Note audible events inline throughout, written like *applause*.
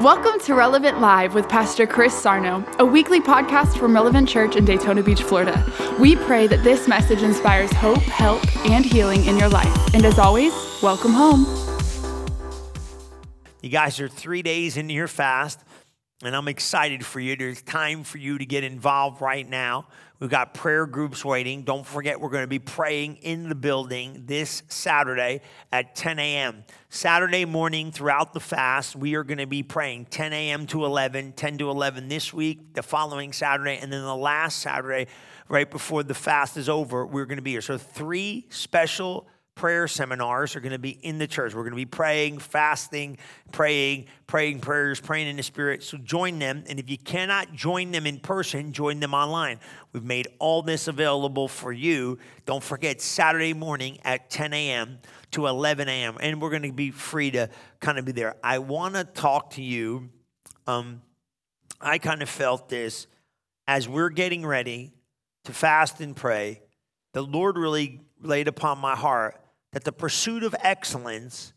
Welcome to Relevant Live with Pastor Chris Sarno, a weekly podcast from Relevant Church in Daytona Beach, Florida. We pray that this message inspires hope, help, and healing in your life. And as always, welcome home. You guys are three days into your fast, and I'm excited for you. There's time for you to get involved right now. We've got prayer groups waiting. Don't forget, we're going to be praying in the building this Saturday at 10 a.m. Saturday morning throughout the fast, we are going to be praying 10 a.m. to 11, 10 to 11 this week, the following Saturday, and then the last Saturday, right before the fast is over, we're going to be here. So, three special prayer seminars are going to be in the church. We're going to be praying, fasting, praying, praying prayers, praying in the Spirit. So join them. And if you cannot join them in person, join them online. We've made all this available for you. Don't forget, Saturday morning at 10 a.m. to 11 a.m. And we're going to be free to kind of be there. I want to talk to you. Um, I kind of felt this as we're getting ready to fast and pray. The Lord really laid upon my heart that the pursuit of excellence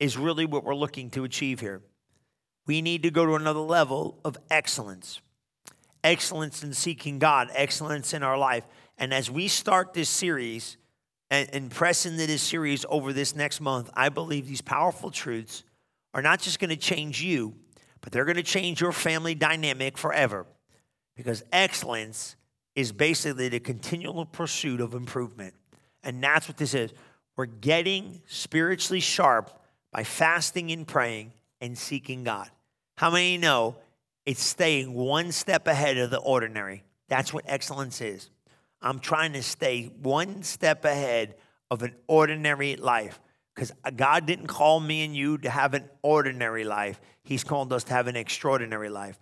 is really what we're looking to achieve here. We need to go to another level of excellence. Excellence in seeking God, excellence in our life. And as we start this series and, and press into this series over this next month, I believe these powerful truths are not just going to change you, but they're going to change your family dynamic forever. Because excellence is basically the continual pursuit of improvement. And that's what this is. We're getting spiritually sharp by fasting and praying and seeking God. How many know it's staying one step ahead of the ordinary? That's what excellence is. I'm trying to stay one step ahead of an ordinary life because God didn't call me and you to have an ordinary life, He's called us to have an extraordinary life.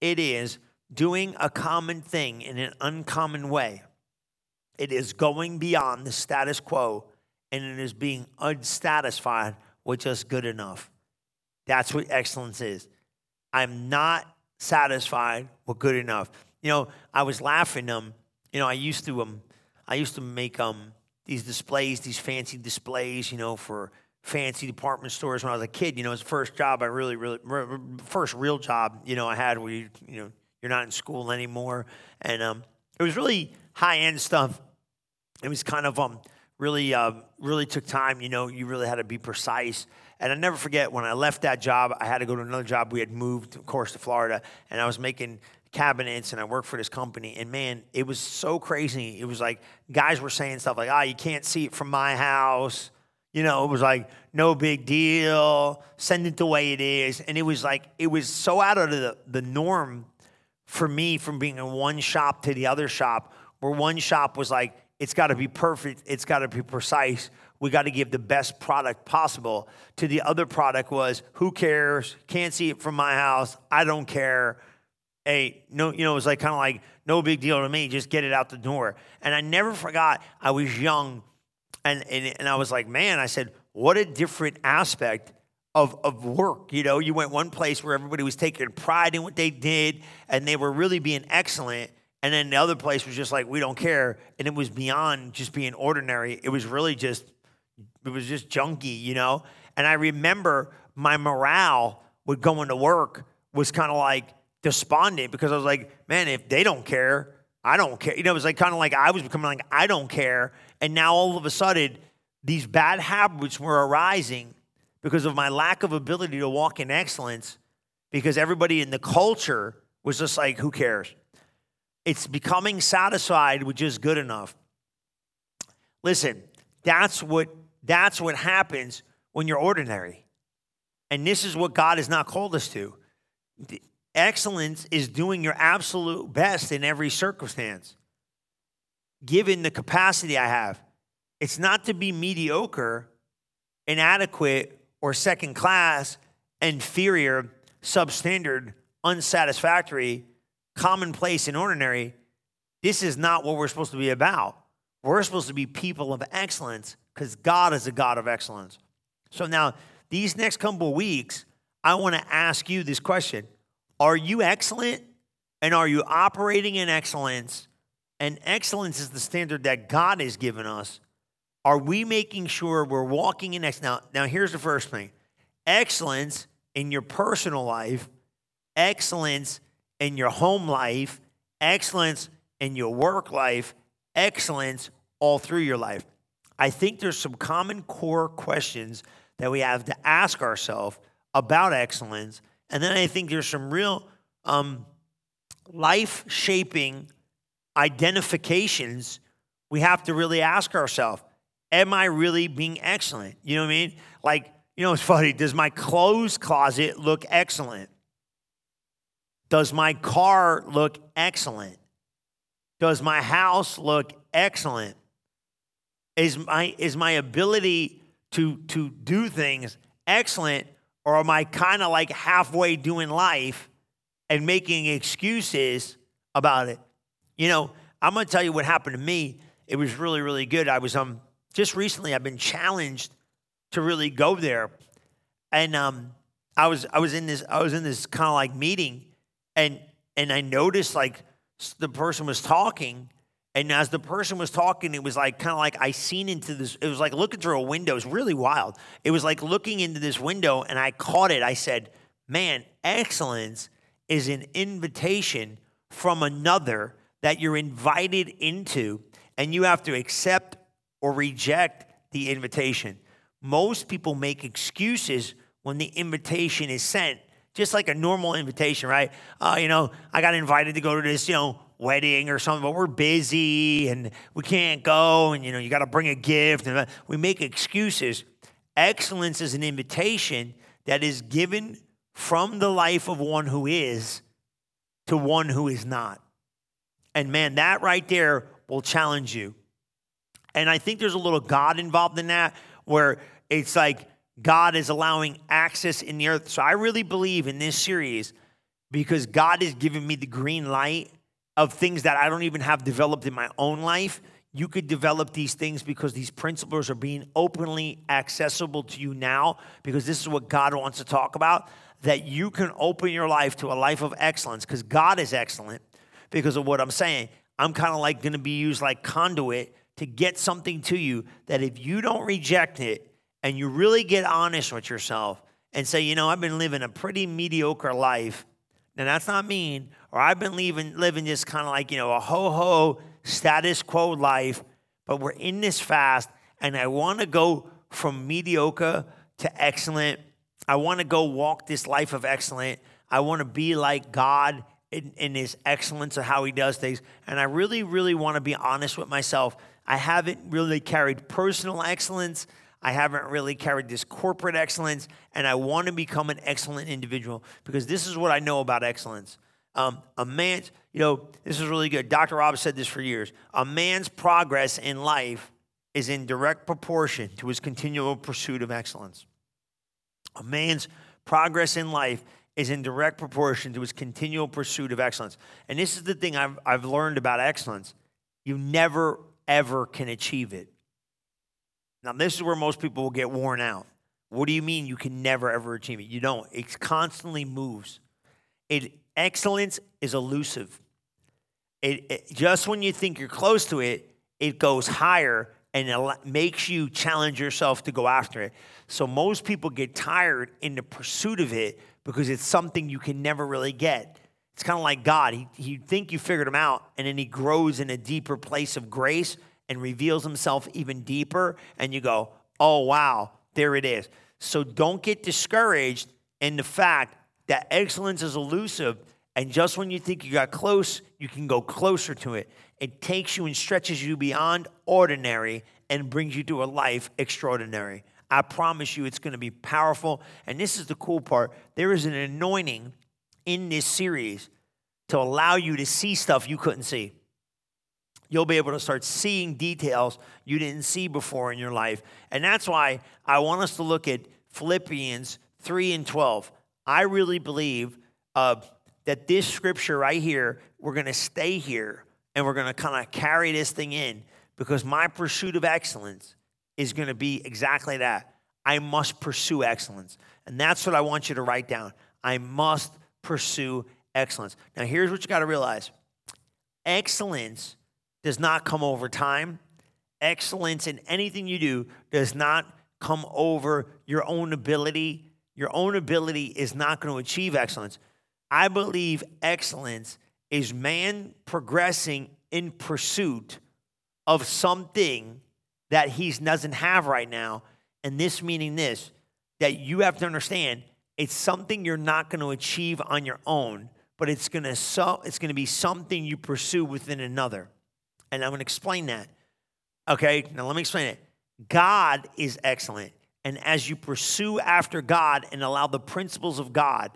It is doing a common thing in an uncommon way. It is going beyond the status quo and it is being unsatisfied with just good enough. That's what excellence is. I'm not satisfied with good enough. You know, I was laughing. Um, you know, I used to um, I used to make um these displays, these fancy displays. You know, for fancy department stores when I was a kid. You know, it was the first job I really, really, first real job. You know, I had where you, you know you're not in school anymore, and um, it was really high end stuff it was kind of um, really, uh, really took time. You know, you really had to be precise. And I never forget when I left that job, I had to go to another job. We had moved, of course, to Florida, and I was making cabinets and I worked for this company. And man, it was so crazy. It was like guys were saying stuff like, ah, oh, you can't see it from my house. You know, it was like, no big deal, send it the way it is. And it was like, it was so out of the, the norm for me from being in one shop to the other shop, where one shop was like, it's got to be perfect. It's got to be precise. We got to give the best product possible. To the other product was, who cares? Can't see it from my house. I don't care. Hey, no, you know, it was like kind of like no big deal to me. Just get it out the door. And I never forgot. I was young, and and, and I was like, man, I said, what a different aspect of, of work. You know, you went one place where everybody was taking pride in what they did and they were really being excellent. And then the other place was just like, we don't care. And it was beyond just being ordinary. It was really just, it was just junky, you know? And I remember my morale with going to work was kind of like despondent because I was like, man, if they don't care, I don't care. You know, it was like kind of like I was becoming like, I don't care. And now all of a sudden, these bad habits were arising because of my lack of ability to walk in excellence because everybody in the culture was just like, who cares? It's becoming satisfied with just good enough. Listen, that's what that's what happens when you're ordinary. And this is what God has not called us to. Excellence is doing your absolute best in every circumstance, given the capacity I have. It's not to be mediocre, inadequate, or second class, inferior, substandard, unsatisfactory commonplace and ordinary, this is not what we're supposed to be about. We're supposed to be people of excellence because God is a God of excellence. So now, these next couple weeks, I want to ask you this question Are you excellent? And are you operating in excellence? And excellence is the standard that God has given us. Are we making sure we're walking in excellence? Now, now, here's the first thing excellence in your personal life, excellence in your home life, excellence in your work life, excellence all through your life. I think there's some common core questions that we have to ask ourselves about excellence. And then I think there's some real um, life shaping identifications we have to really ask ourselves Am I really being excellent? You know what I mean? Like, you know, it's *laughs* funny. Does my clothes closet look excellent? Does my car look excellent? Does my house look excellent? Is my, is my ability to, to do things excellent, or am I kind of like halfway doing life and making excuses about it? You know, I'm going to tell you what happened to me. It was really, really good. I was um just recently. I've been challenged to really go there, and um, I was I was in this I was in this kind of like meeting, and and I noticed like the person was talking, and as the person was talking, it was like kind of like I seen into this. It was like looking through a window. It was really wild. It was like looking into this window, and I caught it. I said, "Man, excellence is an invitation from another that you're invited into, and you have to accept or reject the invitation." Most people make excuses when the invitation is sent, just like a normal invitation, right? Uh, you know, I got invited to go to this, you know, wedding or something, but we're busy and we can't go, and you know, you got to bring a gift, and we make excuses. Excellence is an invitation that is given from the life of one who is to one who is not. And man, that right there will challenge you. And I think there's a little God involved in that where it's like God is allowing access in the earth. So I really believe in this series because God is giving me the green light of things that I don't even have developed in my own life. You could develop these things because these principles are being openly accessible to you now because this is what God wants to talk about. That you can open your life to a life of excellence because God is excellent because of what I'm saying. I'm kind of like going to be used like conduit to get something to you that if you don't reject it, and you really get honest with yourself and say, you know, I've been living a pretty mediocre life. Now, that's not mean, or I've been living, living just kind of like, you know, a ho ho status quo life, but we're in this fast, and I want to go from mediocre to excellent. I want to go walk this life of excellent. I want to be like God in, in his excellence of how he does things. And I really, really want to be honest with myself. I haven't really carried personal excellence. I haven't really carried this corporate excellence, and I want to become an excellent individual because this is what I know about excellence. Um, a man's, you know, this is really good. Dr. Rob said this for years. A man's progress in life is in direct proportion to his continual pursuit of excellence. A man's progress in life is in direct proportion to his continual pursuit of excellence. And this is the thing I've, I've learned about excellence you never, ever can achieve it now, this is where most people will get worn out. What do you mean you can never ever achieve it? You don't. It constantly moves. It excellence is elusive. It, it just when you think you're close to it, it goes higher and it makes you challenge yourself to go after it. So most people get tired in the pursuit of it because it's something you can never really get. It's kind of like God. He, he think you figured him out, and then he grows in a deeper place of grace and reveals himself even deeper, and you go, oh, wow, there it is. So don't get discouraged in the fact that excellence is elusive. And just when you think you got close, you can go closer to it. It takes you and stretches you beyond ordinary and brings you to a life extraordinary. I promise you it's going to be powerful. And this is the cool part there is an anointing in this series to allow you to see stuff you couldn't see you'll be able to start seeing details you didn't see before in your life. And that's why I want us to look at Philippians 3 and 12. I really believe uh, that this scripture right here, we're going to stay here and we're going to kind of carry this thing in because my pursuit of excellence is going to be exactly that. I must pursue excellence. And that's what I want you to write down. I must pursue excellence. Now, here's what you got to realize excellence does not come over time. Excellence in anything you do does not come over your own ability, your own ability is not going to achieve excellence. I believe excellence is man progressing in pursuit of something that he doesn't have right now. And this meaning this that you have to understand it's something you're not going to achieve on your own, but it's going to so, it's going to be something you pursue within another. And I'm going to explain that. Okay, now let me explain it. God is excellent. And as you pursue after God and allow the principles of God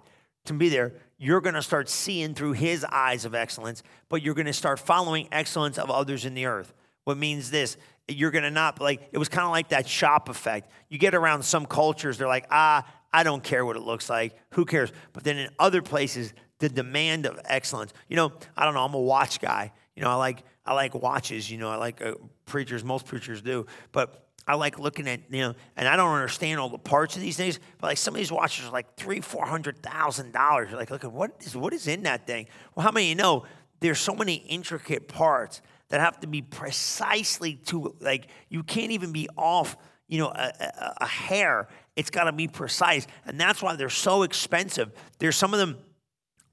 to be there, you're going to start seeing through his eyes of excellence, but you're going to start following excellence of others in the earth. What means this? You're going to not like, it was kind of like that shop effect. You get around some cultures, they're like, ah, I don't care what it looks like. Who cares? But then in other places, the demand of excellence. You know, I don't know, I'm a watch guy. You know, I like I like watches, you know, I like uh, preachers, most preachers do. But I like looking at, you know, and I don't understand all the parts of these things, but like some of these watches are like three, four hundred thousand dollars. Like, look at what is what is in that thing? Well, how many you know there's so many intricate parts that have to be precisely to like you can't even be off, you know, a, a, a hair. It's got to be precise, and that's why they're so expensive. There's some of them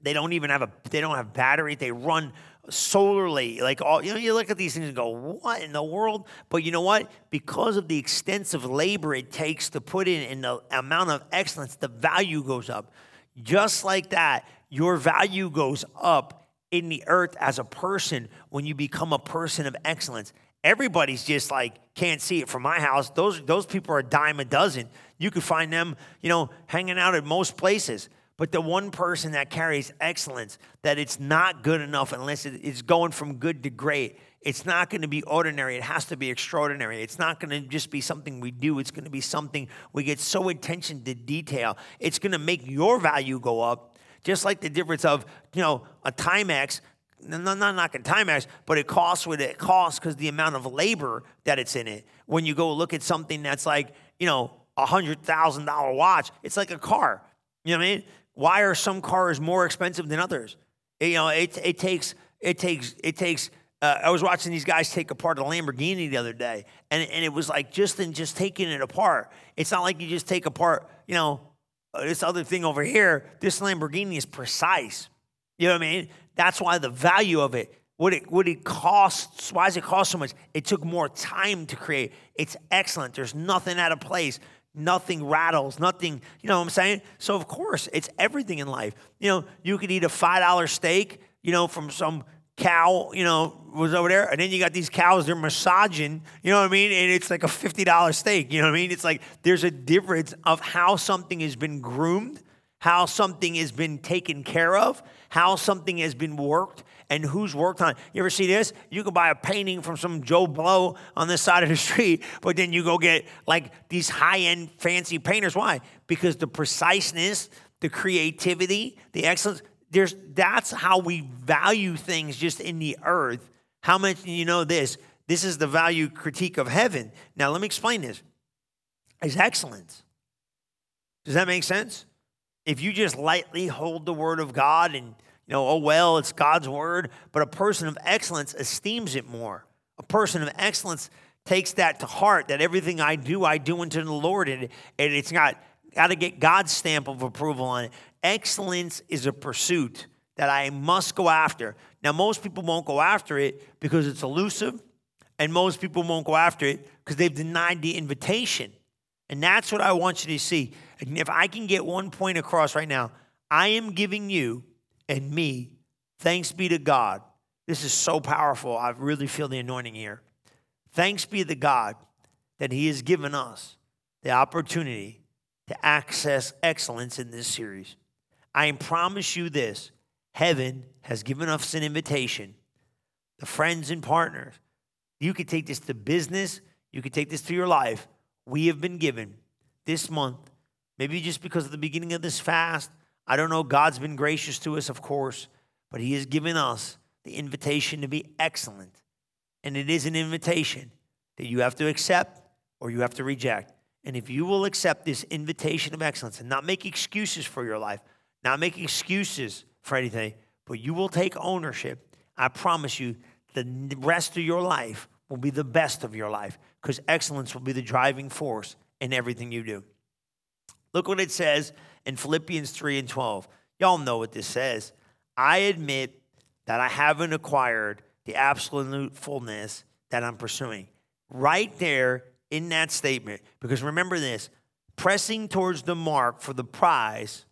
they don't even have a they don't have battery. They run solarly. Like all you know, you look at these things and go, what in the world? But you know what? Because of the extensive labor it takes to put in and the amount of excellence, the value goes up. Just like that, your value goes up in the earth as a person when you become a person of excellence. Everybody's just like can't see it from my house. Those those people are a dime a dozen. You could find them, you know, hanging out at most places. But the one person that carries excellence, that it's not good enough unless it's going from good to great. It's not going to be ordinary. It has to be extraordinary. It's not going to just be something we do. It's going to be something we get so attention to detail. It's going to make your value go up, just like the difference of, you know, a Timex. No, not knocking Timex, but it costs what it costs because the amount of labor that it's in it. When you go look at something that's like, you know, a hundred thousand dollar watch, it's like a car. You know what I mean? Why are some cars more expensive than others? You know, it, it takes it takes it takes. Uh, I was watching these guys take apart a Lamborghini the other day, and and it was like just in just taking it apart. It's not like you just take apart, you know, uh, this other thing over here. This Lamborghini is precise. You know what I mean? That's why the value of it, what it what it costs. Why does it cost so much? It took more time to create. It's excellent. There's nothing out of place. Nothing rattles, nothing, you know what I'm saying? So, of course, it's everything in life. You know, you could eat a $5 steak, you know, from some cow, you know, was over there. And then you got these cows, they're massaging, you know what I mean? And it's like a $50 steak, you know what I mean? It's like there's a difference of how something has been groomed, how something has been taken care of, how something has been worked, and who's worked on it. You ever see this? You can buy a painting from some Joe Blow on this side of the *laughs* street, but then you go get like these high end fancy painters. Why? Because the preciseness, the creativity, the excellence, there's that's how we value things just in the earth. How much do you know this? This is the value critique of heaven. Now let me explain this. Is excellence. Does that make sense? If you just lightly hold the word of God and you know, oh, well, it's God's word, but a person of excellence esteems it more. A person of excellence takes that to heart that everything I do, I do unto the Lord, and, and it's got, got to get God's stamp of approval on it. Excellence is a pursuit that I must go after. Now, most people won't go after it because it's elusive, and most people won't go after it because they've denied the invitation. And that's what I want you to see. And if I can get one point across right now, I am giving you and me. Thanks be to God. This is so powerful. I really feel the anointing here. Thanks be to God that He has given us the opportunity to access excellence in this series. I promise you this heaven has given us an invitation. The friends and partners, you could take this to business, you could take this to your life. We have been given this month, maybe just because of the beginning of this fast I don't know, God's been gracious to us, of course, but He has given us the invitation to be excellent. And it is an invitation that you have to accept or you have to reject. And if you will accept this invitation of excellence and not make excuses for your life, not make excuses for anything, but you will take ownership, I promise you, the rest of your life will be the best of your life because excellence will be the driving force in everything you do. Look what it says in Philippians 3 and 12. Y'all know what this says. I admit that I haven't acquired the absolute fullness that I'm pursuing. Right there in that statement, because remember this pressing towards the mark for the prize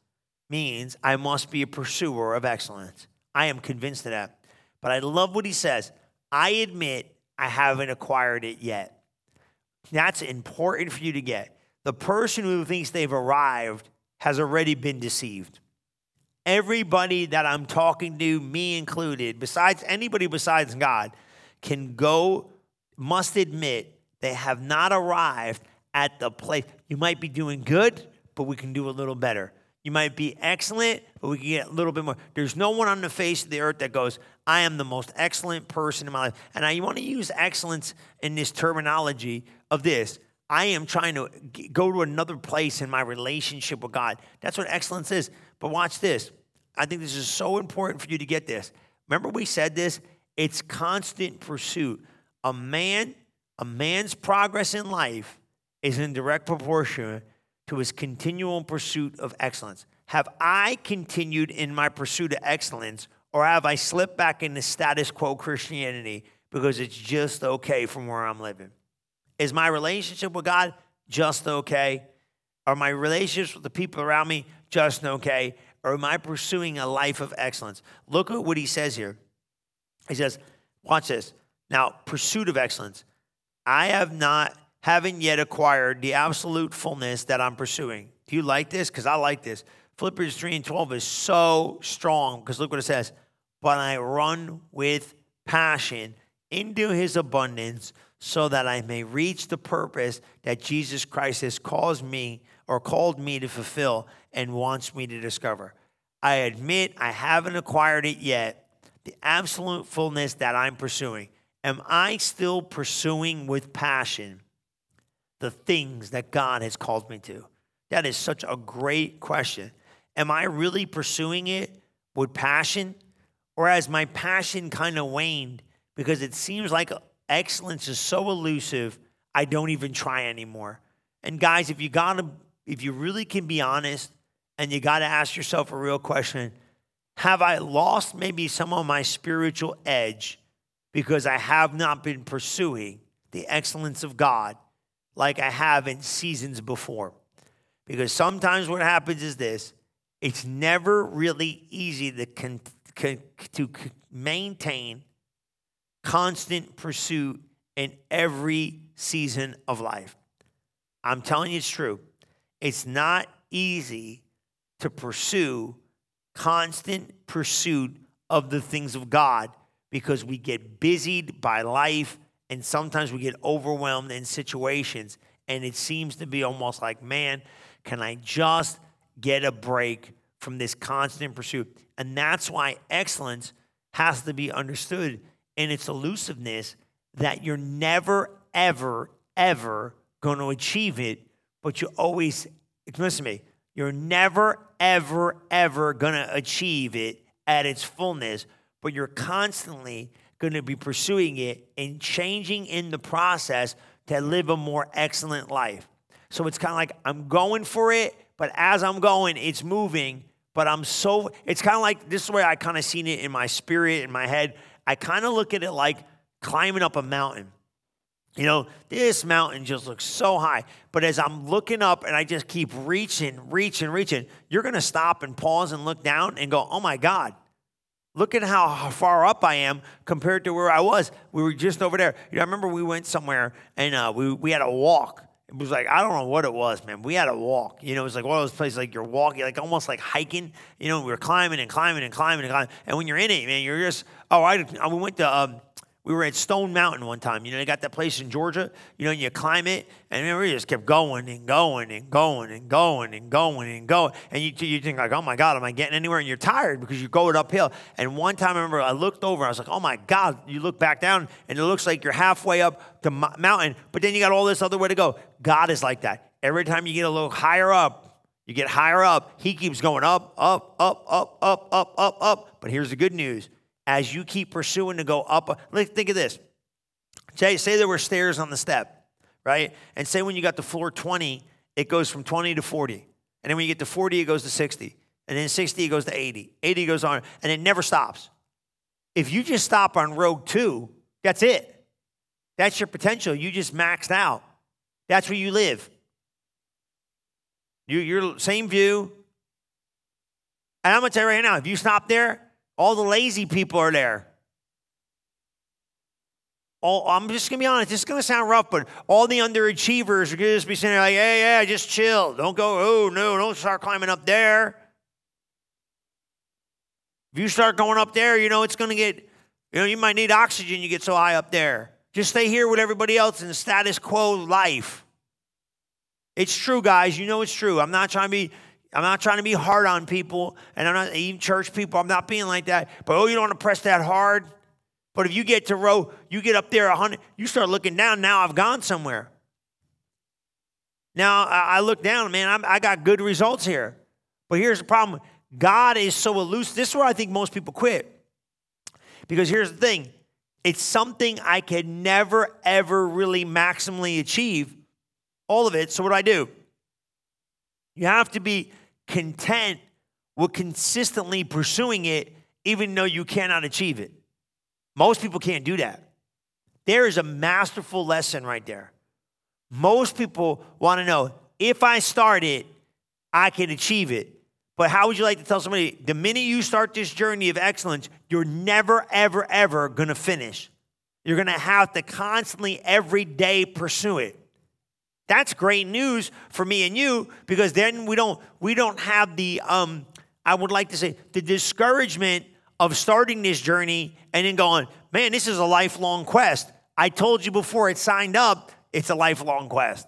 means I must be a pursuer of excellence. I am convinced of that. But I love what he says. I admit I haven't acquired it yet. That's important for you to get. The person who thinks they've arrived has already been deceived. Everybody that I'm talking to, me included, besides anybody besides God, can go, must admit they have not arrived at the place. You might be doing good, but we can do a little better. You might be excellent, but we can get a little bit more. There's no one on the face of the earth that goes, I am the most excellent person in my life. And I want to use excellence in this terminology of this. I am trying to go to another place in my relationship with God. That's what excellence is. But watch this. I think this is so important for you to get this. Remember, we said this? It's constant pursuit. A man, a man's progress in life is in direct proportion to his continual pursuit of excellence. Have I continued in my pursuit of excellence, or have I slipped back into status quo Christianity because it's just okay from where I'm living? Is my relationship with God just okay? Are my relationships with the people around me just okay? Or am I pursuing a life of excellence? Look at what he says here. He says, watch this. Now, pursuit of excellence. I have not haven't yet acquired the absolute fullness that I'm pursuing. Do you like this? Because I like this. Philippians 3 and 12 is so strong because look what it says. But I run with passion into his abundance so that I may reach the purpose that Jesus Christ has caused me or called me to fulfill and wants me to discover. I admit I haven't acquired it yet, the absolute fullness that I'm pursuing. Am I still pursuing with passion the things that God has called me to? That is such a great question. Am I really pursuing it with passion? Or has my passion kind of waned because it seems like excellence is so elusive, I don't even try anymore? And guys, if you gotta, if you really can be honest, and you gotta ask yourself a real question Have I lost maybe some of my spiritual edge because I have not been pursuing the excellence of God like I have in seasons before. Because sometimes what happens is this it's never really easy to, con- con- to maintain constant pursuit in every season of life. I'm telling you it's true. It's not easy to pursue constant pursuit of the things of God because we get busied by life and sometimes we get overwhelmed in situations, and it seems to be almost like, man, can I just get a break from this constant pursuit? And that's why excellence has to be understood in its elusiveness that you're never, ever, ever going to achieve it, but you always, listen to me, you're never, ever, ever going to achieve it at its fullness, but you're constantly going to be pursuing it and changing in the process to live a more excellent life. So it's kind of like I'm going for it, but as I'm going, it's moving. But I'm so, it's kind of like this is where I kind of seen it in my spirit, in my head. I kind of look at it like climbing up a mountain. You know, this mountain just looks so high. But as I'm looking up and I just keep reaching, reaching, reaching, you're going to stop and pause and look down and go, oh my God, Look at how far up I am compared to where I was. We were just over there. You know, I remember we went somewhere and uh, we, we had a walk. It was like, I don't know what it was, man. We had a walk. You know, it was like one of those places like you're walking, like almost like hiking. You know, we were climbing and climbing and climbing and climbing. And when you're in it, man, you're just, oh, I, we went to, um, we were at Stone Mountain one time. You know, they got that place in Georgia. You know, you climb it, and we just kept going and going and going and going and going and going. And you, you think like, oh my God, am I getting anywhere? And you're tired because you're going uphill. And one time, I remember I looked over. I was like, oh my God. You look back down, and it looks like you're halfway up the mountain, but then you got all this other way to go. God is like that. Every time you get a little higher up, you get higher up. He keeps going up, up, up, up, up, up, up, up. But here's the good news as you keep pursuing to go up. Think of this. Say, say there were stairs on the step, right? And say when you got to floor 20, it goes from 20 to 40. And then when you get to 40, it goes to 60. And then 60, it goes to 80. 80 goes on, and it never stops. If you just stop on road two, that's it. That's your potential. You just maxed out. That's where you live. You, you're same view. And I'm gonna tell you right now, if you stop there, all the lazy people are there. All, I'm just gonna be honest, this is gonna sound rough, but all the underachievers are gonna just be saying, like, hey, yeah, just chill. Don't go, oh no, don't start climbing up there. If you start going up there, you know it's gonna get, you know, you might need oxygen, you get so high up there. Just stay here with everybody else in the status quo life. It's true, guys. You know it's true. I'm not trying to be I'm not trying to be hard on people, and I'm not even church people. I'm not being like that. But oh, you don't want to press that hard. But if you get to row, you get up there a hundred, you start looking down. Now I've gone somewhere. Now I look down, man. I'm, I got good results here. But here's the problem: God is so elusive. This is where I think most people quit. Because here's the thing: it's something I can never ever really maximally achieve. All of it. So what do I do? You have to be content with consistently pursuing it, even though you cannot achieve it. Most people can't do that. There is a masterful lesson right there. Most people want to know if I start it, I can achieve it. But how would you like to tell somebody the minute you start this journey of excellence, you're never, ever, ever going to finish? You're going to have to constantly, every day, pursue it. That's great news for me and you because then we don't we don't have the um I would like to say the discouragement of starting this journey and then going, man, this is a lifelong quest. I told you before it signed up, it's a lifelong quest.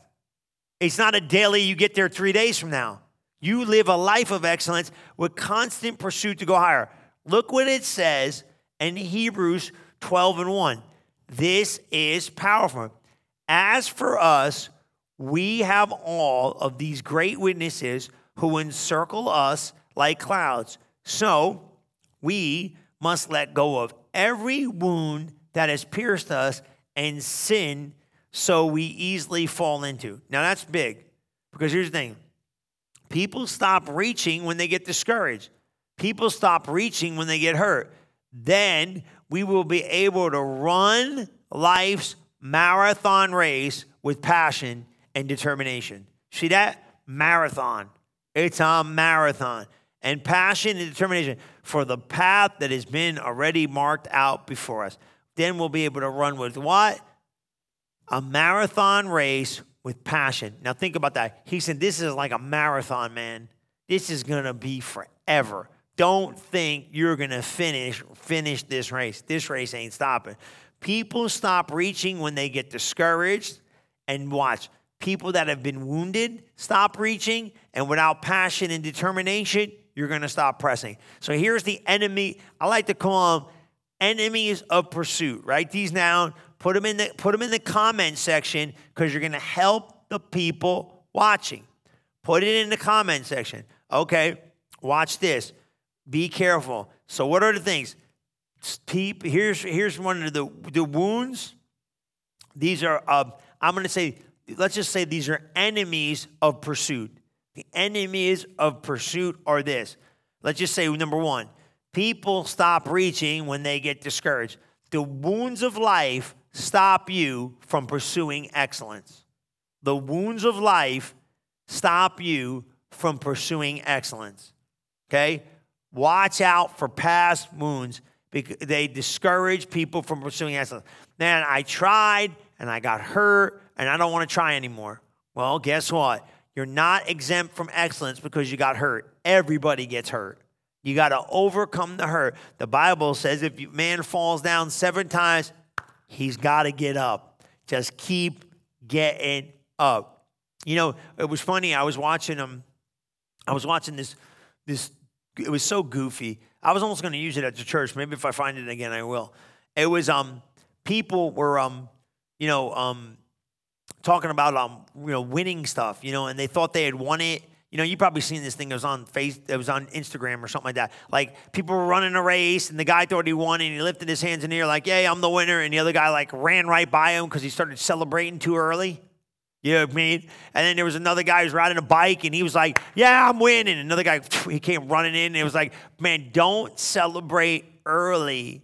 It's not a daily, you get there three days from now. You live a life of excellence with constant pursuit to go higher. Look what it says in Hebrews 12 and 1. This is powerful. As for us, we have all of these great witnesses who encircle us like clouds. So we must let go of every wound that has pierced us and sin so we easily fall into. Now that's big because here's the thing people stop reaching when they get discouraged, people stop reaching when they get hurt. Then we will be able to run life's marathon race with passion and determination. See that? Marathon. It's a marathon. And passion and determination for the path that has been already marked out before us. Then we'll be able to run with what? A marathon race with passion. Now think about that. He said, This is like a marathon, man. This is gonna be forever. Don't think you're gonna finish finish this race. This race ain't stopping. People stop reaching when they get discouraged. And watch, people that have been wounded stop reaching, and without passion and determination, you're going to stop pressing. So here's the enemy. I like to call them enemies of pursuit. Write these down. Put them in the put them in the comment section because you're going to help the people watching. Put it in the comment section. Okay, watch this. Be careful. So what are the things? Here's here's one of the the wounds. These are uh, I'm going to say let's just say these are enemies of pursuit. The enemies of pursuit are this. Let's just say number one, people stop reaching when they get discouraged. The wounds of life stop you from pursuing excellence. The wounds of life stop you from pursuing excellence. Okay? Watch out for past wounds because they discourage people from pursuing excellence. Man, I tried and I got hurt and I don't want to try anymore. Well, guess what? You're not exempt from excellence because you got hurt. Everybody gets hurt. You got to overcome the hurt. The Bible says if man falls down seven times, he's got to get up. Just keep getting up. You know, it was funny. I was watching them. Um, I was watching this. This it was so goofy. I was almost going to use it at the church. Maybe if I find it again, I will. It was um people were um you know um talking about um, you know winning stuff, you know, and they thought they had won it. You know, you probably seen this thing. It was on face. It was on Instagram or something like that. Like people were running a race, and the guy thought he won, and he lifted his hands in the air like, "Yay, I'm the winner!" And the other guy like ran right by him because he started celebrating too early. You know what I mean? And then there was another guy who was riding a bike and he was like, Yeah, I'm winning. Another guy, *sniffs* he came running in and it was like, Man, don't celebrate early.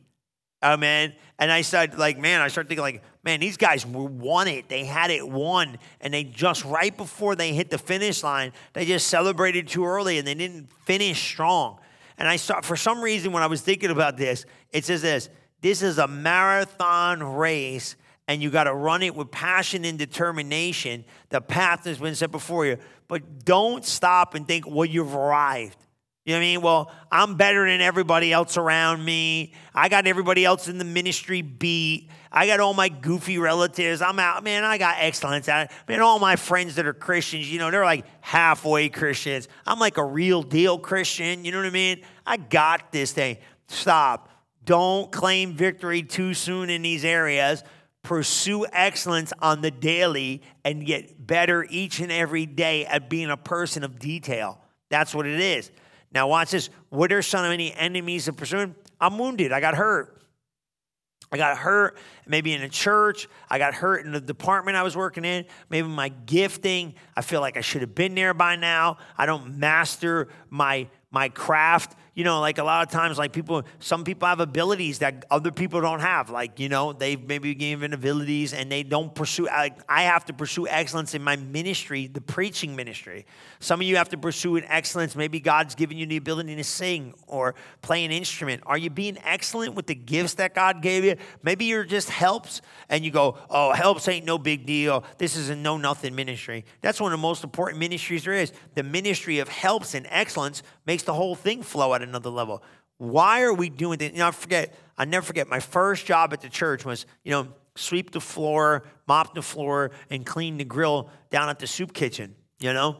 Amen. And I started like, man, I started thinking like, man, these guys won it. They had it won. And they just right before they hit the finish line, they just celebrated too early and they didn't finish strong. And I saw for some reason when I was thinking about this, it says this this is a marathon race and you got to run it with passion and determination. The path has been set before you. But don't stop and think, well, you've arrived. You know what I mean? Well, I'm better than everybody else around me. I got everybody else in the ministry beat. I got all my goofy relatives. I'm out. Man, I got excellence. I, man, all my friends that are Christians, you know, they're like halfway Christians. I'm like a real deal Christian. You know what I mean? I got this thing. Stop. Don't claim victory too soon in these areas pursue excellence on the daily and get better each and every day at being a person of detail. That's what it is. Now, watch this. What are so many enemies of pursuing? I'm wounded. I got hurt. I got hurt maybe in a church. I got hurt in the department I was working in. Maybe my gifting. I feel like I should have been there by now. I don't master my my craft you know, like a lot of times, like people, some people have abilities that other people don't have. Like, you know, they've maybe given abilities and they don't pursue. like, I have to pursue excellence in my ministry, the preaching ministry. Some of you have to pursue an excellence. Maybe God's given you the ability to sing or play an instrument. Are you being excellent with the gifts that God gave you? Maybe you're just helps and you go, oh, helps ain't no big deal. This is a no nothing ministry. That's one of the most important ministries there is. The ministry of helps and excellence makes the whole thing flow at another level. Why are we doing this? You know, I forget, I never forget, my first job at the church was, you know, sweep the floor, mop the floor, and clean the grill down at the soup kitchen, you know?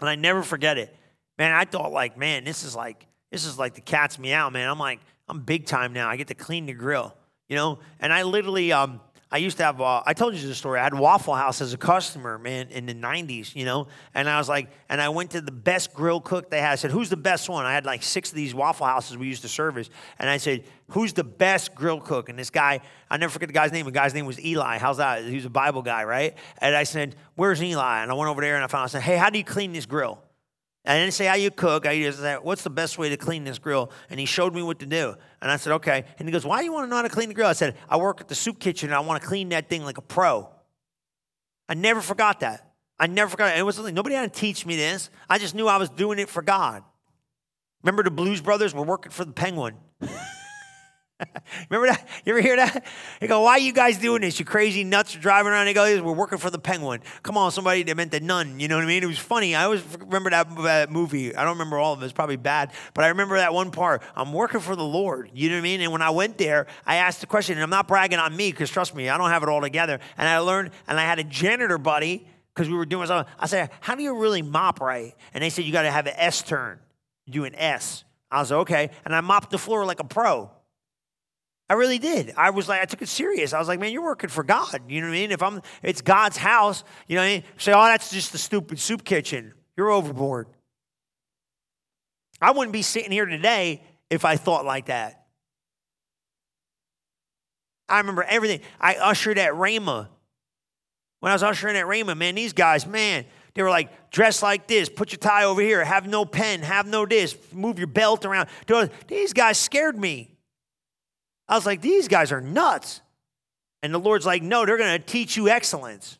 And I never forget it. Man, I thought like, man, this is like, this is like the cat's meow, man. I'm like, I'm big time now. I get to clean the grill, you know? And I literally, um, I used to have, uh, I told you the story. I had Waffle House as a customer, man, in the 90s, you know? And I was like, and I went to the best grill cook they had. I said, who's the best one? I had like six of these Waffle Houses we used to service. And I said, who's the best grill cook? And this guy, I never forget the guy's name. The guy's name was Eli. How's that? He was a Bible guy, right? And I said, where's Eli? And I went over there and I found, I said, hey, how do you clean this grill? I didn't say how you cook. I just said, what's the best way to clean this grill? And he showed me what to do. And I said, okay. And he goes, why do you want to know how to clean the grill? I said, I work at the soup kitchen and I want to clean that thing like a pro. I never forgot that. I never forgot it. It was something, nobody had to teach me this. I just knew I was doing it for God. Remember the Blues Brothers were working for the Penguin. *laughs* *laughs* Remember that? You ever hear that? They go, why are you guys doing this? You crazy nuts driving around. They go, we're working for the penguin. Come on, somebody that meant the nun. You know what I mean? It was funny. I always remember that, that movie. I don't remember all of it. It's probably bad. But I remember that one part. I'm working for the Lord. You know what I mean? And when I went there, I asked the question, and I'm not bragging on me because trust me, I don't have it all together. And I learned, and I had a janitor buddy because we were doing something. I said, how do you really mop right? And they said, you got to have an S turn. You do an S. I was like, okay. And I mopped the floor like a pro. I really did. I was like, I took it serious. I was like, man, you're working for God. You know what I mean? If I'm, it's God's house. You know what I mean? Say, oh, that's just the stupid soup kitchen. You're overboard. I wouldn't be sitting here today if I thought like that. I remember everything. I ushered at Rhema. When I was ushering at Rhema, man, these guys, man, they were like, dress like this, put your tie over here, have no pen, have no this, move your belt around. These guys scared me. I was like, these guys are nuts. And the Lord's like, no, they're going to teach you excellence.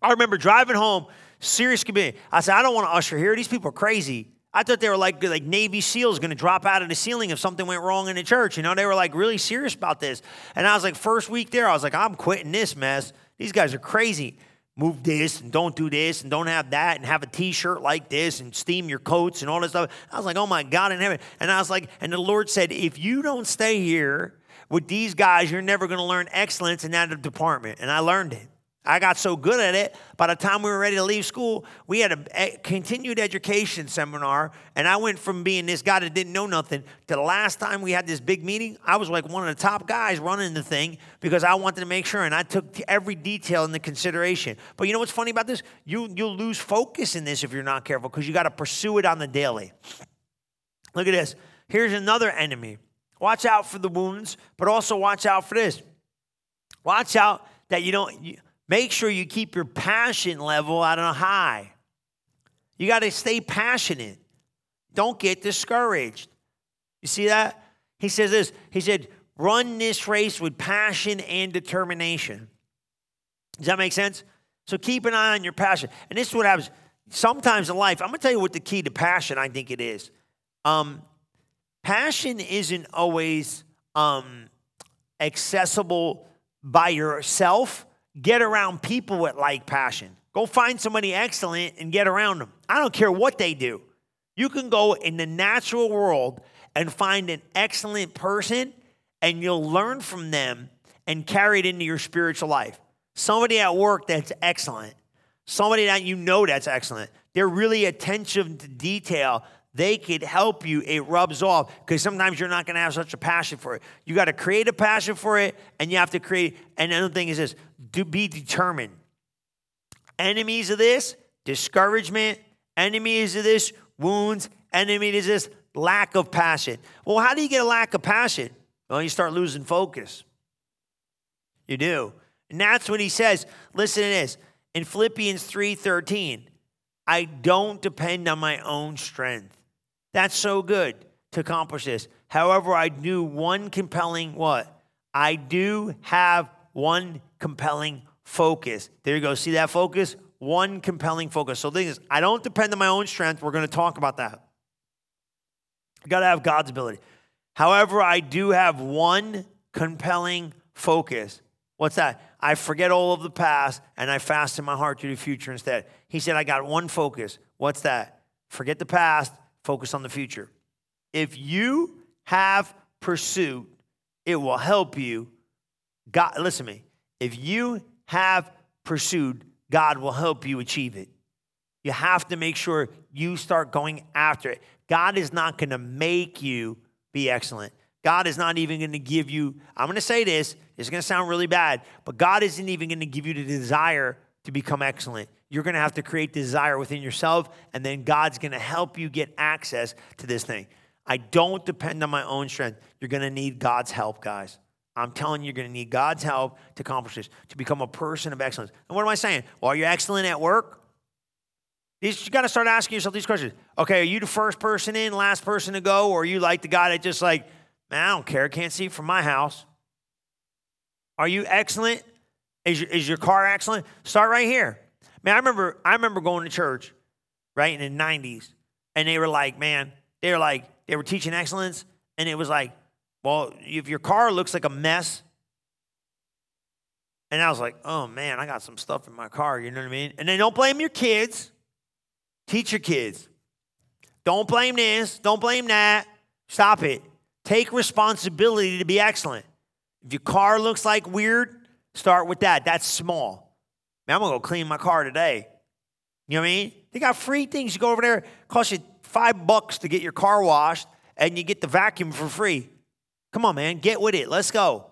I remember driving home, serious committee. I said, I don't want to usher here. These people are crazy. I thought they were like, like Navy SEALs going to drop out of the ceiling if something went wrong in the church. You know, they were like really serious about this. And I was like, first week there, I was like, I'm quitting this mess. These guys are crazy move this and don't do this and don't have that and have a t-shirt like this and steam your coats and all this stuff. I was like, oh my God in heaven. And I was like, and the Lord said, if you don't stay here with these guys, you're never going to learn excellence in that department. And I learned it. I got so good at it, by the time we were ready to leave school, we had a, continued education seminar. And I went from being this guy that didn't know nothing to the last time we had this big meeting, I was like one of the top guys running the thing because I wanted to make sure and I took every detail into consideration. But you know what's funny about this? You, you'll lose focus in this if you're not careful because you got to pursue it on the daily. Look at this. Here's another enemy. Watch out for the wounds, but also watch out for this. Watch out that you don't. You, Make sure you keep your passion level at a high. You got to stay passionate. Don't get discouraged. You see that? He says this. He said, run this race with passion and determination. Does that make sense? So keep an eye on your passion. And this is what happens sometimes in life. I'm going to tell you what the key to passion I think it is. Um, passion isn't always um, accessible by yourself. Get around people with like passion. Go find somebody excellent and get around them. I don't care what they do. You can go in the natural world and find an excellent person and you'll learn from them and carry it into your spiritual life. Somebody at work that's excellent, somebody that you know that's excellent. They're really attentive to detail. They could help you. It rubs off because sometimes you're not going to have such a passion for it. You got to create a passion for it, and you have to create. And another thing is this: to be determined. Enemies of this discouragement. Enemies of this wounds. Enemies of this lack of passion. Well, how do you get a lack of passion? Well, you start losing focus. You do. And that's what he says. Listen to this. In Philippians 3:13, I don't depend on my own strength. That's so good to accomplish this. However, I do one compelling what? I do have one compelling focus. There you go. See that focus? One compelling focus. So the thing is, I don't depend on my own strength. We're going to talk about that. I got to have God's ability. However, I do have one compelling focus. What's that? I forget all of the past and I fasten my heart to the future instead. He said, I got one focus. What's that? Forget the past, focus on the future. If you have pursuit, it will help you. God, listen to me. If you have pursued, God will help you achieve it. You have to make sure you start going after it. God is not going to make you be excellent. God is not even going to give you, I'm going to say this, it's going to sound really bad, but God isn't even going to give you the desire to become excellent. You're going to have to create desire within yourself, and then God's going to help you get access to this thing. I don't depend on my own strength. You're going to need God's help, guys. I'm telling you, you're going to need God's help to accomplish this, to become a person of excellence. And what am I saying? Well, are you excellent at work? You got to start asking yourself these questions. Okay, are you the first person in, last person to go, or are you like the guy that just like, man, I don't care, can't see from my house? Are you excellent? Is your, is your car excellent? Start right here. Man, I remember I remember going to church, right, in the 90s, and they were like, man, they were like, they were teaching excellence, and it was like, well, if your car looks like a mess, and I was like, oh man, I got some stuff in my car, you know what I mean? And then don't blame your kids. Teach your kids. Don't blame this, don't blame that. Stop it. Take responsibility to be excellent. If your car looks like weird, start with that. That's small. Man, I'm gonna go clean my car today. You know what I mean? They got free things. You go over there, cost you five bucks to get your car washed, and you get the vacuum for free. Come on, man, get with it. Let's go.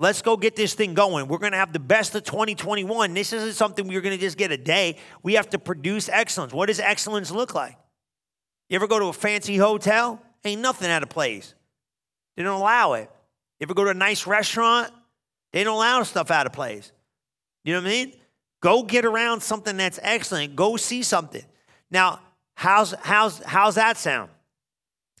Let's go get this thing going. We're going to have the best of 2021. This isn't something we're going to just get a day. We have to produce excellence. What does excellence look like? You ever go to a fancy hotel? Ain't nothing out of place. They don't allow it. You ever go to a nice restaurant? They don't allow stuff out of place. You know what I mean? Go get around something that's excellent. Go see something. Now, how's how's how's that sound?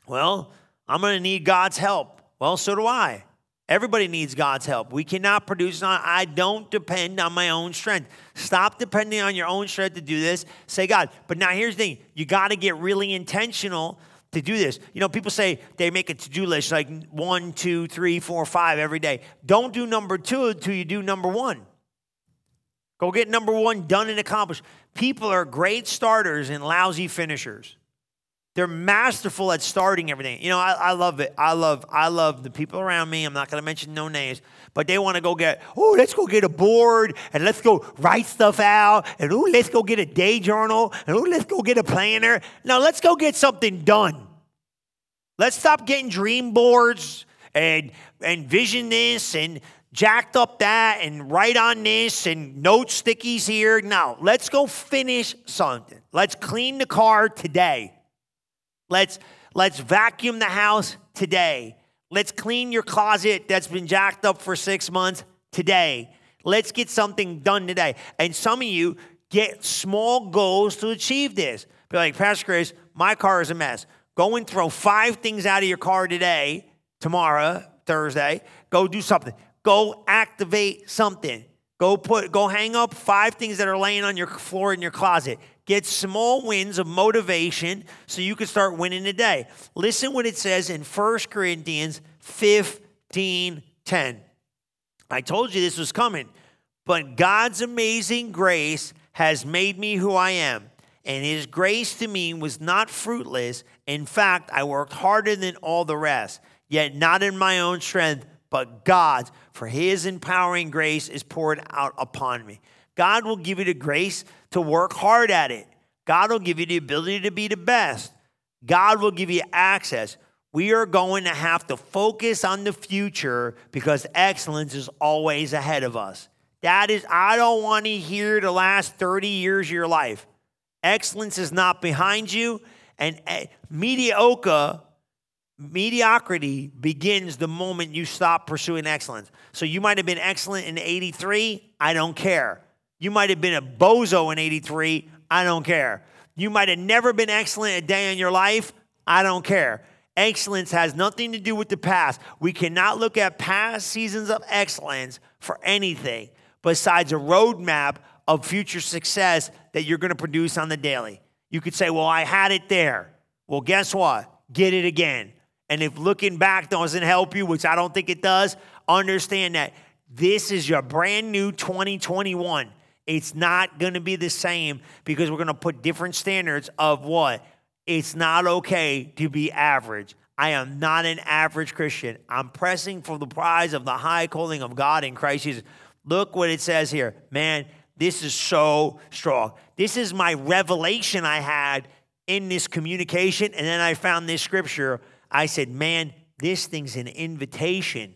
Well, I'm going to need God's help. Well, so do I. Everybody needs God's help. We cannot produce on. I don't depend on my own strength. Stop depending on your own strength to do this. Say God. But now here's the thing: you got to get really intentional to do this. You know, people say they make a to-do list like one, two, three, four, five every day. Don't do number two until you do number one. Go get number one done and accomplished. People are great starters and lousy finishers. They're masterful at starting everything. You know, I, I love it. I love, I love the people around me. I'm not going to mention no names, but they want to go get, oh, let's go get a board and let's go write stuff out and oh, let's go get a day journal and oh, let's go get a planner. Now let's go get something done. Let's stop getting dream boards and and vision this and jacked up that and write on this and note stickies here. Now, let's go finish something. Let's clean the car today. Let's let's vacuum the house today. Let's clean your closet that's been jacked up for 6 months today. Let's get something done today. And some of you get small goals to achieve this. Be like, Pastor Chris, my car is a mess. Go and throw five things out of your car today, tomorrow, Thursday. Go do something. Go activate something. Go put go hang up five things that are laying on your floor in your closet. Get small wins of motivation so you can start winning today. Listen what it says in 1 Corinthians 15 10. I told you this was coming, but God's amazing grace has made me who I am. And his grace to me was not fruitless. In fact, I worked harder than all the rest, yet not in my own strength, but God's. For his empowering grace is poured out upon me. God will give you the grace to work hard at it. God will give you the ability to be the best. God will give you access. We are going to have to focus on the future because excellence is always ahead of us. That is, I don't want to hear the last 30 years of your life. Excellence is not behind you, and eh, mediocre mediocrity begins the moment you stop pursuing excellence. So you might have been excellent in 83, I don't care. You might have been a bozo in 83, I don't care. You might have never been excellent a day in your life, I don't care. Excellence has nothing to do with the past. We cannot look at past seasons of excellence for anything besides a roadmap of future success that you're going to produce on the daily. You could say, Well, I had it there. Well, guess what? Get it again. And if looking back doesn't help you, which I don't think it does, understand that this is your brand new 2021. It's not going to be the same because we're going to put different standards of what? It's not okay to be average. I am not an average Christian. I'm pressing for the prize of the high calling of God in Christ Jesus. Look what it says here. Man, this is so strong. This is my revelation I had in this communication. And then I found this scripture. I said, man, this thing's an invitation.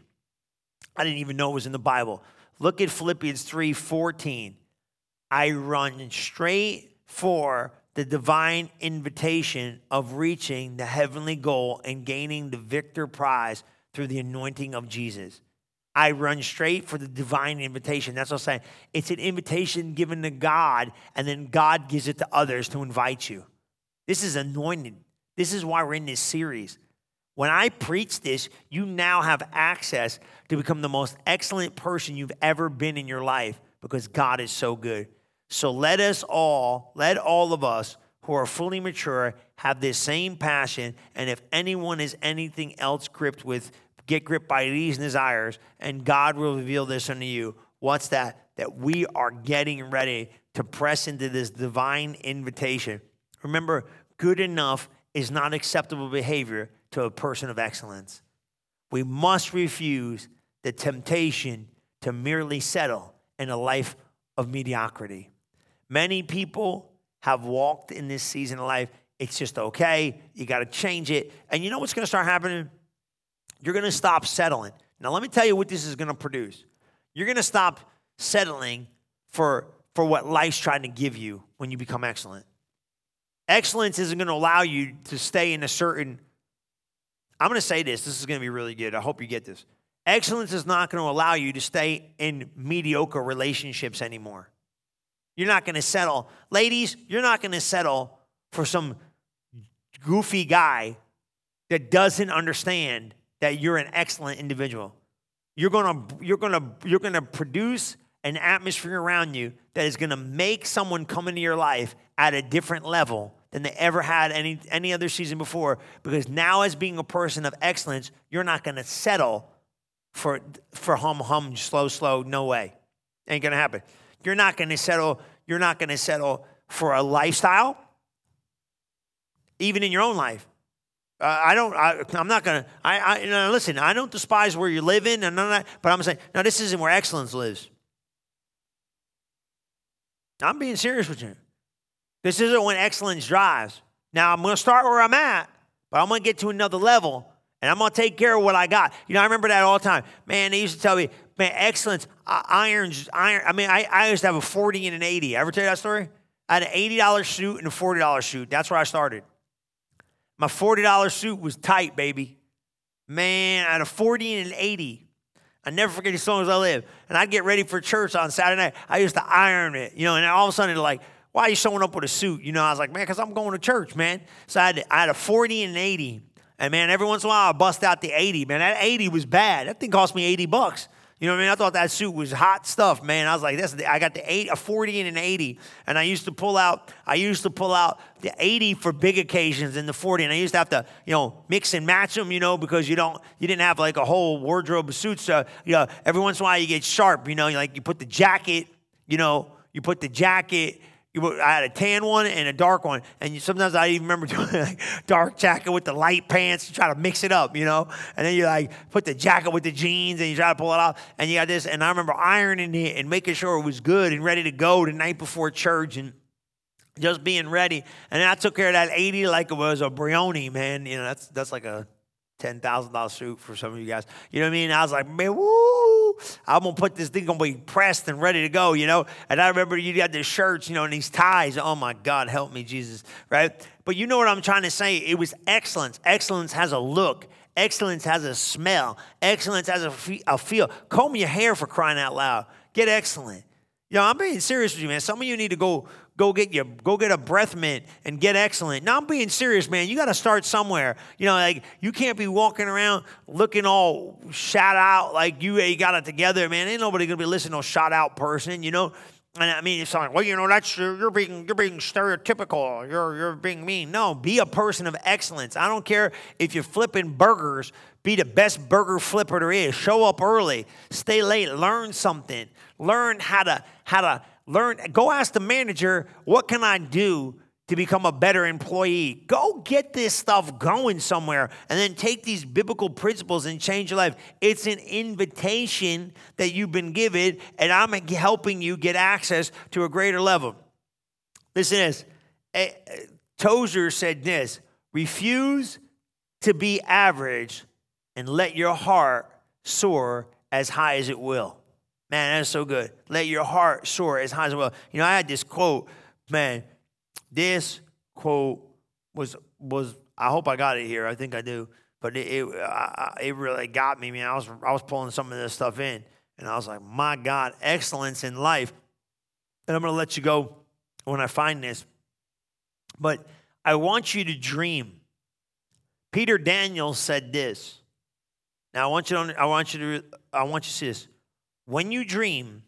I didn't even know it was in the Bible. Look at Philippians 3 14. I run straight for the divine invitation of reaching the heavenly goal and gaining the victor prize through the anointing of Jesus. I run straight for the divine invitation. That's what I'm saying. It's an invitation given to God, and then God gives it to others to invite you. This is anointed. This is why we're in this series. When I preach this, you now have access to become the most excellent person you've ever been in your life because God is so good. So let us all, let all of us who are fully mature have this same passion. And if anyone is anything else gripped with get gripped by these desires, and God will reveal this unto you. What's that? That we are getting ready to press into this divine invitation. Remember, good enough is not acceptable behavior to a person of excellence. We must refuse the temptation to merely settle in a life of mediocrity. Many people have walked in this season of life. It's just okay. You got to change it. And you know what's going to start happening? You're going to stop settling. Now, let me tell you what this is going to produce. You're going to stop settling for, for what life's trying to give you when you become excellent. Excellence isn't going to allow you to stay in a certain. I'm going to say this. This is going to be really good. I hope you get this. Excellence is not going to allow you to stay in mediocre relationships anymore. You're not going to settle. Ladies, you're not going to settle for some goofy guy that doesn't understand that you're an excellent individual. You're gonna, you're gonna, you're gonna produce an atmosphere around you that is gonna make someone come into your life at a different level than they ever had any, any other season before. Because now, as being a person of excellence, you're not gonna settle for, for hum hum, slow, slow, no way. Ain't gonna happen. You're not gonna settle, you're not gonna settle for a lifestyle, even in your own life. Uh, I don't. I, am not gonna. I, I you know, listen. I don't despise where you live in, and none of that. But I'm saying, now this isn't where excellence lives. I'm being serious with you. This isn't when excellence drives. Now I'm gonna start where I'm at, but I'm gonna get to another level, and I'm gonna take care of what I got. You know, I remember that all the time. Man, they used to tell me, man, excellence, uh, irons, iron. I mean, I, I used to have a 40 and an 80. I ever tell you that story? I had an $80 suit and a $40 suit. That's where I started. My $40 suit was tight, baby. Man, I had a 40 and an 80. I never forget as long as I live. And I'd get ready for church on Saturday night. I used to iron it, you know, and all of a sudden, like, why are you showing up with a suit? You know, I was like, man, because I'm going to church, man. So I had, I had a 40 and an 80. And man, every once in a while I bust out the 80. Man, that 80 was bad. That thing cost me 80 bucks. You know what I mean? I thought that suit was hot stuff, man. I was like, this. I got the eight, a 40 and an 80, and I used to pull out. I used to pull out the 80 for big occasions and the 40, and I used to have to, you know, mix and match them, you know, because you don't, you didn't have like a whole wardrobe of suits. So, you know, every once in a while you get sharp, you know, like you put the jacket, you know, you put the jacket I had a tan one and a dark one, and sometimes I even remember *laughs* doing like dark jacket with the light pants. You try to mix it up, you know, and then you like put the jacket with the jeans, and you try to pull it off, and you got this. And I remember ironing it and making sure it was good and ready to go the night before church, and just being ready. And I took care of that eighty like it was a Brioni, man. You know, that's that's like a ten thousand dollar suit for some of you guys. You know what I mean? I was like, man, woo! I'm gonna put this thing gonna be pressed and ready to go. You know. And I remember you got the shirts, you know, and these ties. Oh my God, help me, Jesus! Right? But you know what I'm trying to say? It was excellence. Excellence has a look. Excellence has a smell. Excellence has a, a feel. Comb your hair for crying out loud. Get excellent. You know, I'm being serious with you, man. Some of you need to go go get your go get a breath mint and get excellent. Now I'm being serious, man. You got to start somewhere. You know, like you can't be walking around looking all shot out like you, you got it together, man. Ain't nobody gonna be listening to a shot out person, you know. And I mean, it's like, well, you know, that's you're being you're being stereotypical. You're you're being mean. No, be a person of excellence. I don't care if you're flipping burgers. Be the best burger flipper there is. Show up early. Stay late. Learn something. Learn how to how to learn, go ask the manager, what can I do to become a better employee? Go get this stuff going somewhere and then take these biblical principles and change your life. It's an invitation that you've been given, and I'm helping you get access to a greater level. Listen to this. Eh, Tozer said this refuse to be average and let your heart soar as high as it will. Man, that's so good. Let your heart soar as high as well. You know, I had this quote, man. This quote was was I hope I got it here. I think I do, but it it, I, it really got me, man. I was I was pulling some of this stuff in, and I was like, my God, excellence in life. And I'm gonna let you go when I find this, but I want you to dream. Peter Daniels said this. Now I want you to I want you to I want you to see this. When you dream,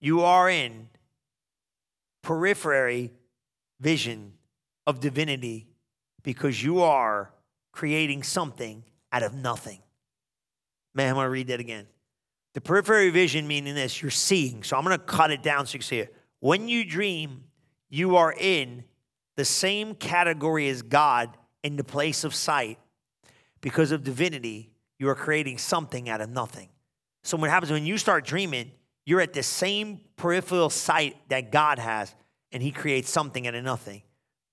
you are in periphery vision of divinity because you are creating something out of nothing. Man, I'm going to read that again. The periphery vision meaning this, you're seeing. So I'm going to cut it down so you can see it. When you dream, you are in the same category as God in the place of sight. Because of divinity, you are creating something out of nothing. So what happens when you start dreaming, you're at the same peripheral sight that God has, and He creates something out of nothing.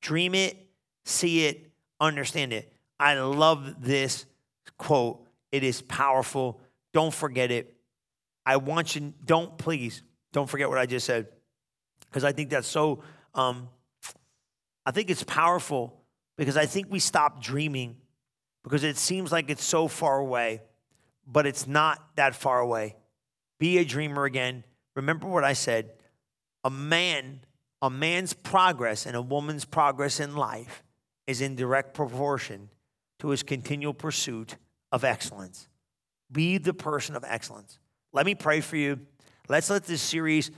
Dream it, see it, understand it. I love this quote. It is powerful. Don't forget it. I want you, don't please, don't forget what I just said. Because I think that's so, um, I think it's powerful because I think we stop dreaming because it seems like it's so far away but it's not that far away. Be a dreamer again. Remember what I said. A man, a man's progress and a woman's progress in life is in direct proportion to his continual pursuit of excellence. Be the person of excellence. Let me pray for you. Let's let this series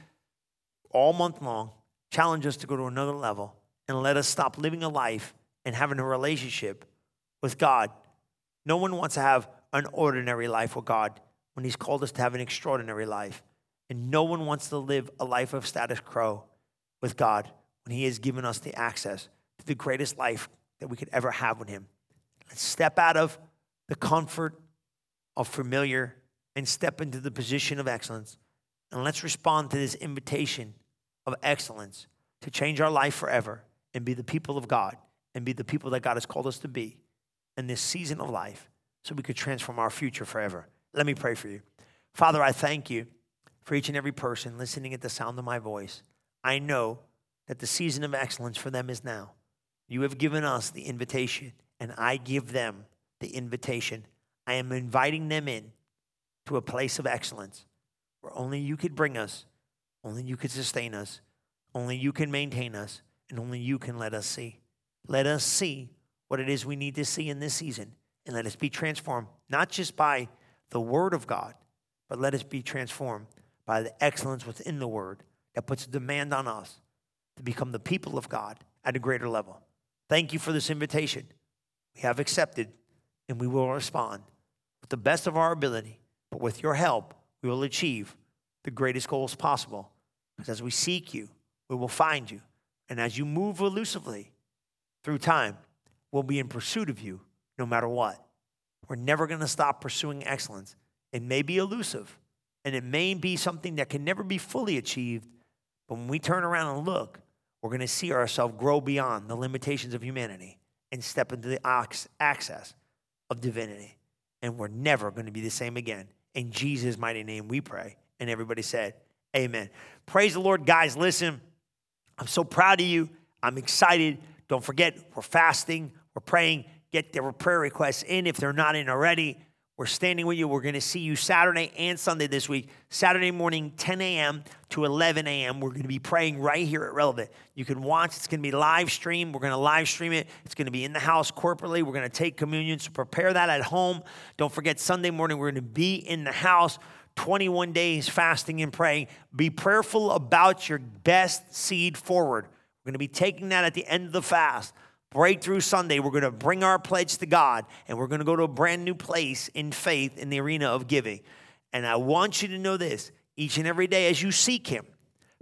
all month long challenge us to go to another level and let us stop living a life and having a relationship with God. No one wants to have an ordinary life with God when He's called us to have an extraordinary life. And no one wants to live a life of status quo with God when He has given us the access to the greatest life that we could ever have with Him. Let's step out of the comfort of familiar and step into the position of excellence. And let's respond to this invitation of excellence to change our life forever and be the people of God and be the people that God has called us to be in this season of life so we could transform our future forever. Let me pray for you. Father, I thank you for each and every person listening at the sound of my voice. I know that the season of excellence for them is now. You have given us the invitation, and I give them the invitation. I am inviting them in to a place of excellence where only you could bring us, only you could sustain us, only you can maintain us, and only you can let us see. Let us see what it is we need to see in this season, and let us be transformed, not just by the Word of God, but let us be transformed by the excellence within the Word that puts a demand on us to become the people of God at a greater level. Thank you for this invitation. We have accepted, and we will respond with the best of our ability, but with your help, we will achieve the greatest goals possible. Because as we seek you, we will find you. And as you move elusively through time, we'll be in pursuit of you no matter what. We're never going to stop pursuing excellence. It may be elusive, and it may be something that can never be fully achieved. But when we turn around and look, we're going to see ourselves grow beyond the limitations of humanity and step into the access of divinity. And we're never going to be the same again. In Jesus' mighty name we pray. And everybody said, Amen. Praise the Lord, guys. Listen, I'm so proud of you. I'm excited. Don't forget, we're fasting, we're praying. Get their prayer requests in if they're not in already. We're standing with you. We're going to see you Saturday and Sunday this week. Saturday morning, 10 a.m. to 11 a.m. We're going to be praying right here at Relevant. You can watch. It's going to be live stream. We're going to live stream it. It's going to be in the house corporately. We're going to take communion. So prepare that at home. Don't forget, Sunday morning, we're going to be in the house. 21 days fasting and praying. Be prayerful about your best seed forward. We're going to be taking that at the end of the fast. Breakthrough Sunday, we're going to bring our pledge to God and we're going to go to a brand new place in faith in the arena of giving. And I want you to know this each and every day as you seek Him,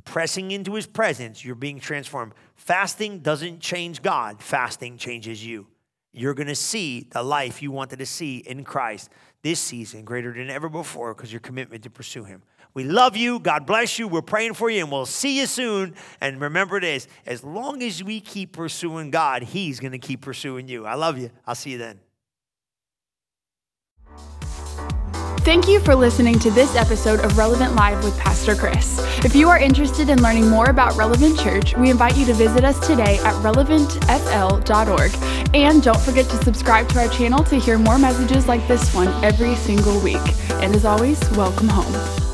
pressing into His presence, you're being transformed. Fasting doesn't change God, fasting changes you. You're going to see the life you wanted to see in Christ this season greater than ever before because your commitment to pursue Him. We love you. God bless you. We're praying for you, and we'll see you soon. And remember this as long as we keep pursuing God, He's going to keep pursuing you. I love you. I'll see you then. Thank you for listening to this episode of Relevant Live with Pastor Chris. If you are interested in learning more about Relevant Church, we invite you to visit us today at relevantfl.org. And don't forget to subscribe to our channel to hear more messages like this one every single week. And as always, welcome home.